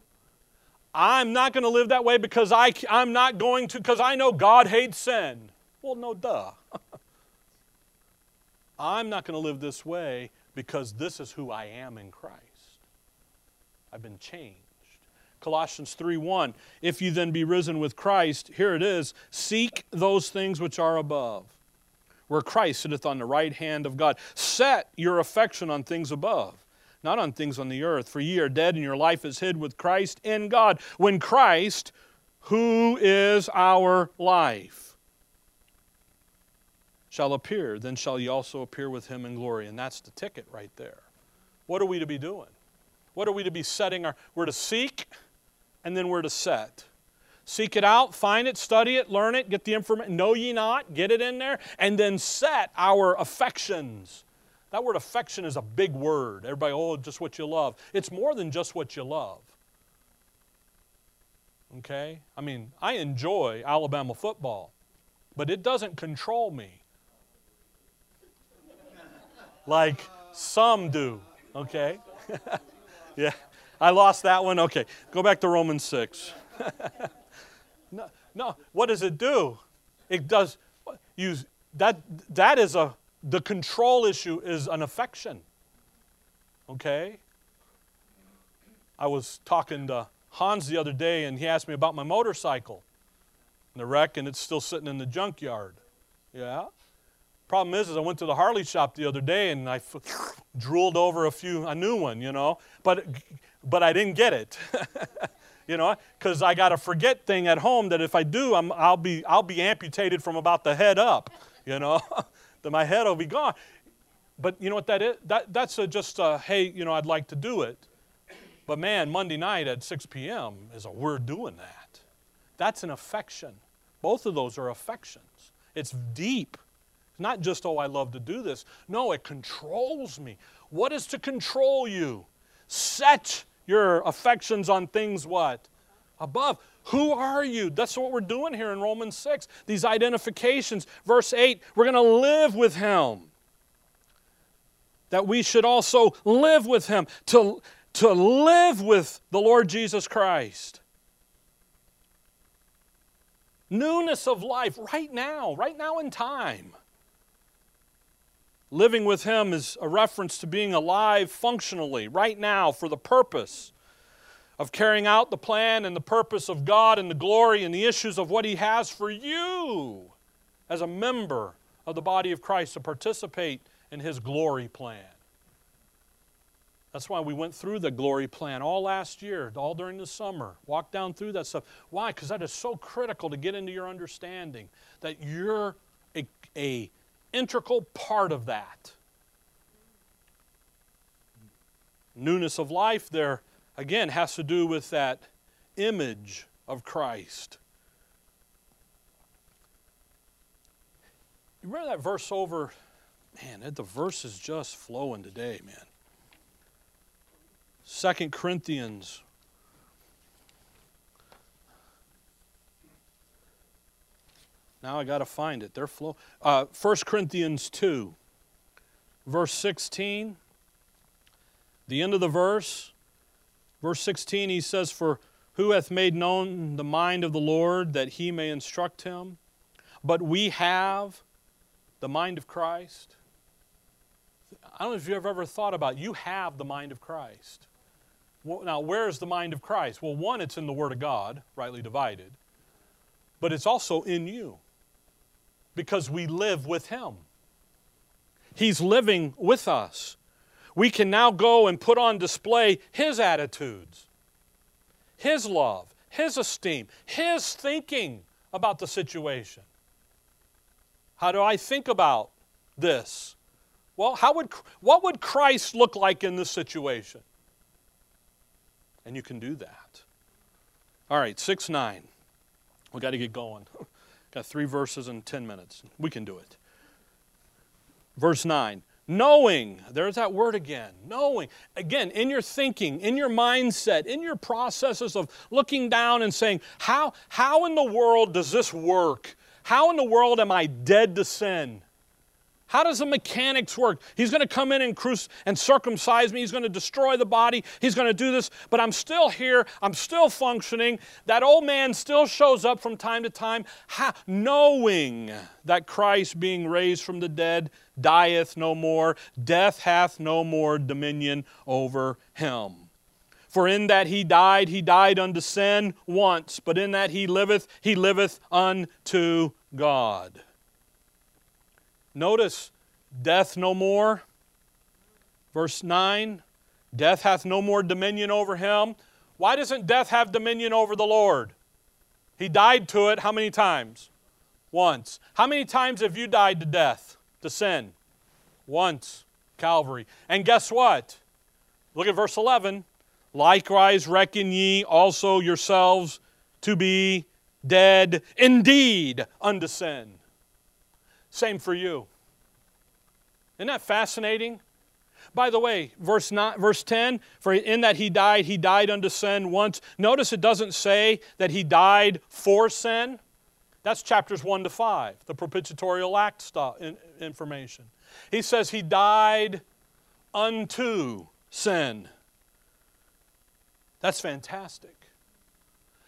I'm not going to live that way because I, I'm not going to, because I know God hates sin. Well, no, duh. I'm not going to live this way because this is who I am in Christ. I've been changed. Colossians 3:1 If you then be risen with Christ, here it is, seek those things which are above, where Christ sitteth on the right hand of God. Set your affection on things above, not on things on the earth, for ye are dead and your life is hid with Christ in God. When Christ, who is our life, shall appear, then shall ye also appear with him in glory. And that's the ticket right there. What are we to be doing? What are we to be setting our we're to seek and then we're to set. Seek it out, find it, study it, learn it, get the information. Know ye not, get it in there, and then set our affections. That word affection is a big word. Everybody, oh, just what you love. It's more than just what you love. Okay? I mean, I enjoy Alabama football, but it doesn't control me like some do. Okay? yeah. I lost that one. Okay, go back to Romans 6. no, no, what does it do? It does use that that is a the control issue is an affection. Okay? I was talking to Hans the other day and he asked me about my motorcycle. The wreck and it's still sitting in the junkyard. Yeah? Problem is, is I went to the Harley shop the other day and I f- drooled over a few a new one, you know. But but I didn't get it. you know, because I got a forget thing at home that if I do, I'm, I'll, be, I'll be amputated from about the head up, you know, that my head will be gone. But you know what that is? That, that's a, just a, hey, you know, I'd like to do it. But man, Monday night at 6 p.m. is a we're doing that. That's an affection. Both of those are affections. It's deep. It's not just, oh, I love to do this. No, it controls me. What is to control you? Set your affections on things what? Above. Who are you? That's what we're doing here in Romans 6. These identifications. Verse 8, we're going to live with Him. That we should also live with Him. To, to live with the Lord Jesus Christ. Newness of life right now, right now in time. Living with Him is a reference to being alive functionally, right now, for the purpose of carrying out the plan and the purpose of God and the glory and the issues of what He has for you as a member of the body of Christ to participate in His glory plan. That's why we went through the glory plan all last year, all during the summer. Walked down through that stuff. Why? Because that is so critical to get into your understanding that you're a, a integral part of that. Newness of life there, again, has to do with that image of Christ. You remember that verse over? Man, the verse is just flowing today, man. Second Corinthians Now I got to find it. They're flow. Uh, 1 Corinthians 2, verse 16. The end of the verse, verse 16, he says, For who hath made known the mind of the Lord that he may instruct him? But we have the mind of Christ. I don't know if you've ever thought about it. you have the mind of Christ. Well, now, where is the mind of Christ? Well, one, it's in the Word of God, rightly divided, but it's also in you because we live with Him. He's living with us. We can now go and put on display His attitudes, His love, His esteem, His thinking about the situation. How do I think about this? Well, how would, what would Christ look like in this situation? And you can do that. All right, 6 9. we got to get going. Got three verses in 10 minutes. We can do it. Verse 9 knowing there's that word again knowing. Again in your thinking in your mindset in your processes of looking down and saying how how in the world does this work? How in the world am i dead to sin How does the mechanics work? He's going to come in and, and circumcise me. He's going to destroy the body. He's going to do this, but I'm still here. I'm still functioning. That old man still shows up from time to time, ha- knowing that Christ, being raised from the dead, dieth no more. Death hath no more dominion over him. For in that he died, he died unto sin once, but in that he liveth, he liveth unto God. Notice, death no more. Verse 9, death hath no more dominion over him. Why doesn't death have dominion over the Lord? He died to it how many times? Once. How many times have you died to death, to sin? Once. Calvary. And guess what? Look at verse 11. Likewise, reckon ye also yourselves to be dead indeed unto sin. Same for you. Isn't that fascinating? By the way, verse, nine, verse 10, for in that he died, he died unto sin once. Notice it doesn't say that he died for sin. That's chapters 1 to 5, the propitiatorial act stuff, information. He says he died unto sin. That's fantastic.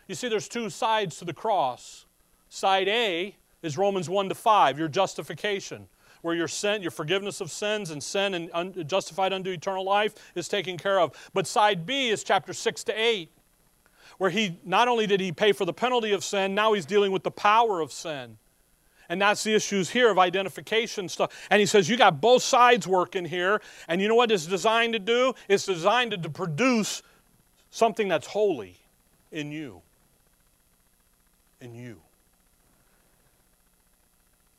You see, there's two sides to the cross. Side A is Romans 1 to 5, your justification, where your sin, your forgiveness of sins and sin and un, justified unto eternal life is taken care of. But side B is chapter 6 to 8, where he not only did he pay for the penalty of sin, now he's dealing with the power of sin. And that's the issues here of identification stuff. And he says, You got both sides working here. And you know what it's designed to do? It's designed to produce something that's holy in you. In you.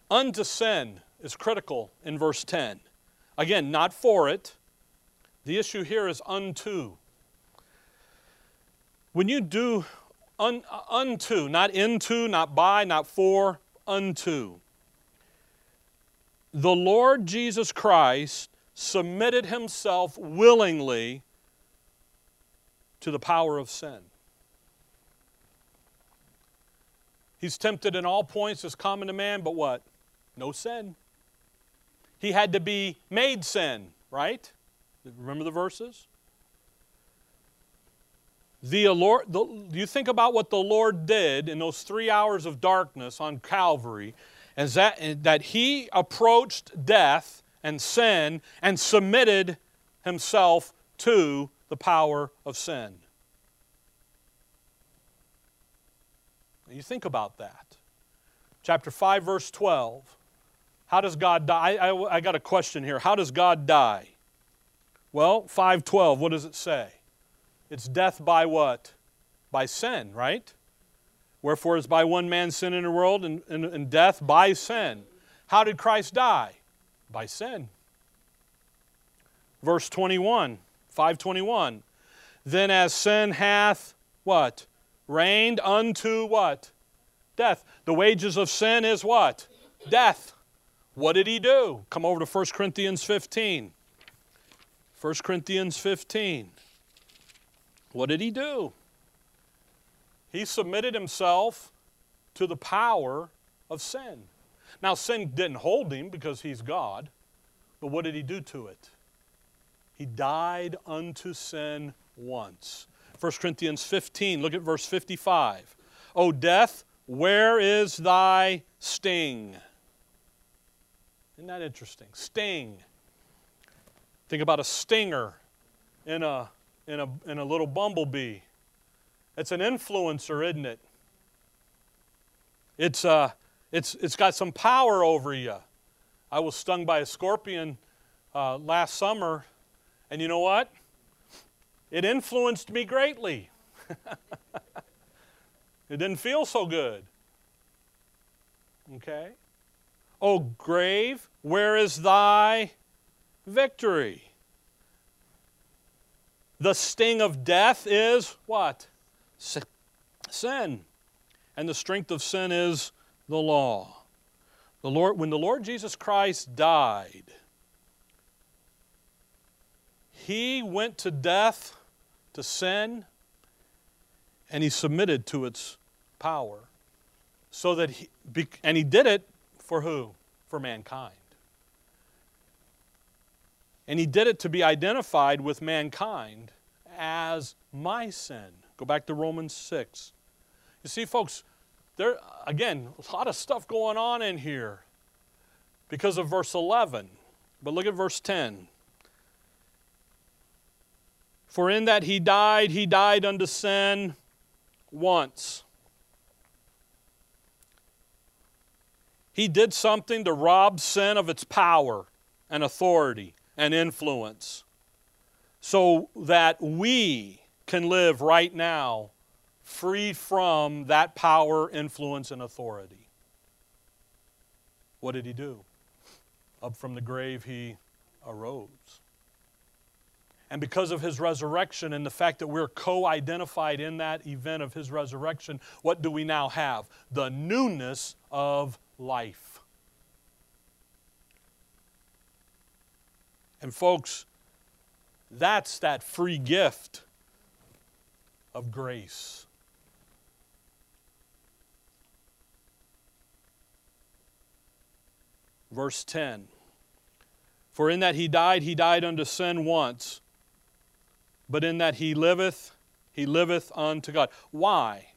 Unto sin is critical in verse 10. Again, not for it. The issue here is unto. When you do un, uh, unto, not into, not by, not for, unto. The Lord Jesus Christ submitted himself willingly to the power of sin. He's tempted in all points as common to man, but what? No sin. He had to be made sin, right? Remember the verses? The Lord, the, you think about what the Lord did in those three hours of darkness on Calvary, is that, that He approached death and sin and submitted Himself to the power of sin. You think about that. Chapter 5, verse 12. How does God die? I, I, I got a question here. How does God die? Well, 512, what does it say? It's death by what? By sin, right? Wherefore is by one man sin in the world and, and, and death by sin. How did Christ die? By sin. Verse 21, 521. Then as sin hath what? Reigned unto what? Death. The wages of sin is what? Death. What did he do? Come over to 1 Corinthians 15. 1 Corinthians 15. What did he do? He submitted himself to the power of sin. Now, sin didn't hold him because he's God, but what did he do to it? He died unto sin once. 1 Corinthians 15, look at verse 55. O death, where is thy sting? Isn't that interesting? Sting. Think about a stinger in a, in a, in a little bumblebee. It's an influencer, isn't it? It's, uh, it's, it's got some power over you. I was stung by a scorpion uh, last summer, and you know what? It influenced me greatly. it didn't feel so good. Okay? O grave, where is thy victory? The sting of death is what? Sin. And the strength of sin is the law. The Lord, when the Lord Jesus Christ died, he went to death, to sin, and he submitted to its power. So that he, and he did it for who? For mankind. And he did it to be identified with mankind as my sin. Go back to Romans 6. You see, folks, there, again, a lot of stuff going on in here because of verse 11. But look at verse 10. For in that he died, he died unto sin once. He did something to rob sin of its power and authority and influence so that we can live right now free from that power, influence, and authority. What did he do? Up from the grave, he arose. And because of his resurrection and the fact that we're co identified in that event of his resurrection, what do we now have? The newness of life. And, folks, that's that free gift of grace. Verse 10 For in that he died, he died unto sin once, but in that he liveth, he liveth unto God. Why?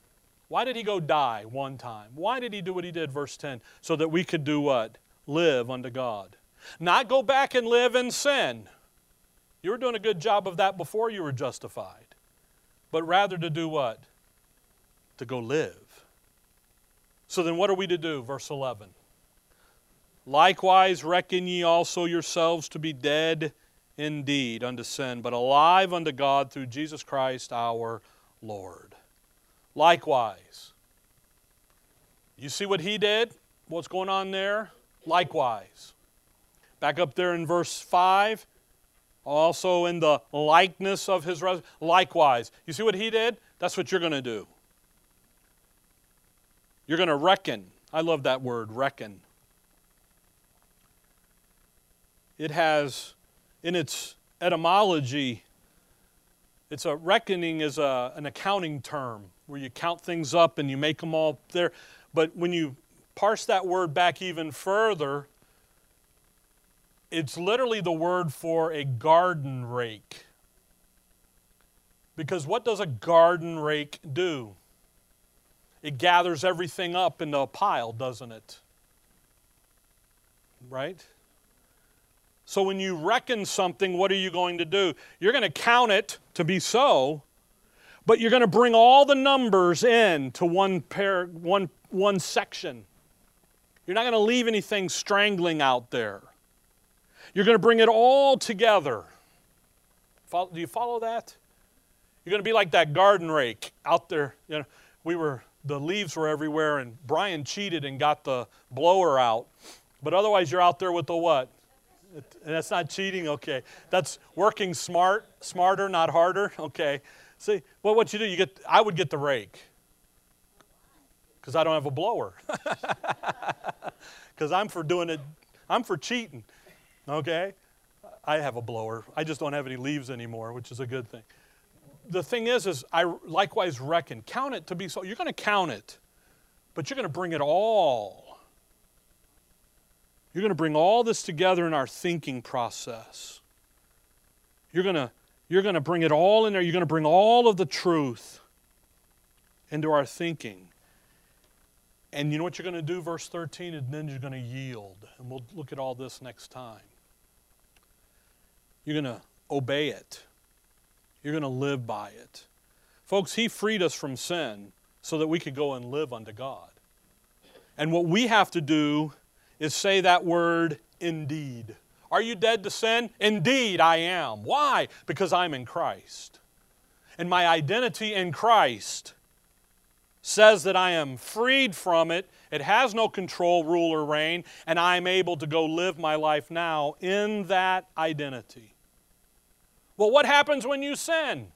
Why did he go die one time? Why did he do what he did, verse 10? So that we could do what? Live unto God. Not go back and live in sin. You were doing a good job of that before you were justified. But rather to do what? To go live. So then what are we to do? Verse 11. Likewise, reckon ye also yourselves to be dead indeed unto sin, but alive unto God through Jesus Christ our Lord. Likewise. You see what he did? What's going on there? Likewise. Back up there in verse 5, also in the likeness of his res- likewise. You see what he did? That's what you're going to do. You're going to reckon. I love that word, reckon. It has in its etymology it's a reckoning is a, an accounting term where you count things up and you make them all there. But when you parse that word back even further, it's literally the word for a garden rake. Because what does a garden rake do? It gathers everything up into a pile, doesn't it? Right? So when you reckon something, what are you going to do? You're going to count it to be so, but you're going to bring all the numbers in to one pair, one, one section. You're not going to leave anything strangling out there. You're going to bring it all together. Follow, do you follow that? You're going to be like that garden rake out there. You know, we were the leaves were everywhere, and Brian cheated and got the blower out. But otherwise, you're out there with the what? That's not cheating? Okay. That's working smart, smarter, not harder? Okay. See, well, what you do, you get, I would get the rake because I don't have a blower. Because I'm for doing it, I'm for cheating. Okay? I have a blower. I just don't have any leaves anymore, which is a good thing. The thing is, is I likewise reckon, count it to be so. You're going to count it, but you're going to bring it all you're going to bring all this together in our thinking process. You're going to, you're going to bring it all in there. You're going to bring all of the truth into our thinking. And you know what you're going to do, verse 13? And then you're going to yield. And we'll look at all this next time. You're going to obey it, you're going to live by it. Folks, He freed us from sin so that we could go and live unto God. And what we have to do is say that word indeed. Are you dead to sin? Indeed, I am. Why? Because I'm in Christ. And my identity in Christ says that I am freed from it. It has no control, rule, or reign, and I'm able to go live my life now in that identity. Well, what happens when you sin?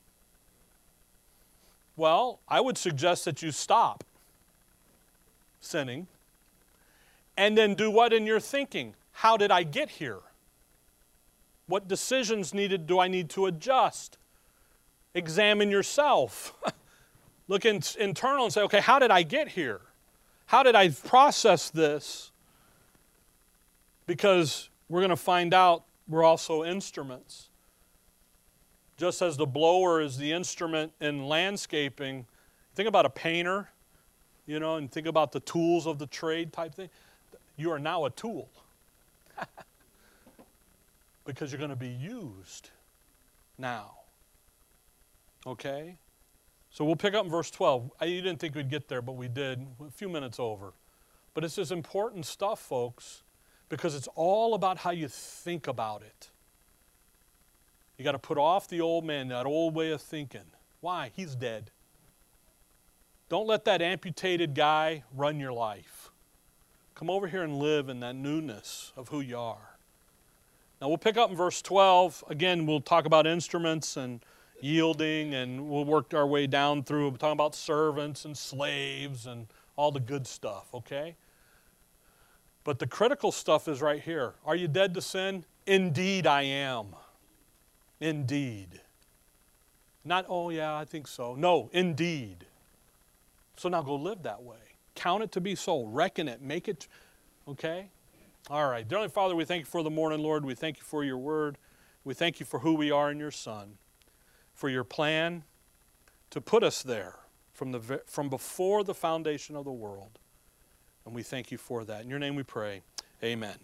Well, I would suggest that you stop sinning and then do what in your thinking? How did I get here? What decisions needed do I need to adjust? Examine yourself. Look in, internal and say, okay, how did I get here? How did I process this? Because we're going to find out we're also instruments. Just as the blower is the instrument in landscaping, think about a painter, you know, and think about the tools of the trade type thing. You are now a tool because you're going to be used now. Okay? So we'll pick up in verse 12. I, you didn't think we'd get there, but we did, a few minutes over. But it's this important stuff, folks, because it's all about how you think about it. You got to put off the old man, that old way of thinking. Why? He's dead. Don't let that amputated guy run your life. Come over here and live in that newness of who you are. Now we'll pick up in verse 12. Again, we'll talk about instruments and yielding, and we'll work our way down through. We're talking about servants and slaves and all the good stuff, okay? But the critical stuff is right here. Are you dead to sin? Indeed, I am. Indeed. Not, oh, yeah, I think so. No, indeed. So now go live that way. Count it to be so. Reckon it. Make it, okay? All right. Dear Father, we thank you for the morning, Lord. We thank you for your word. We thank you for who we are in your Son, for your plan to put us there from, the, from before the foundation of the world. And we thank you for that. In your name we pray. Amen.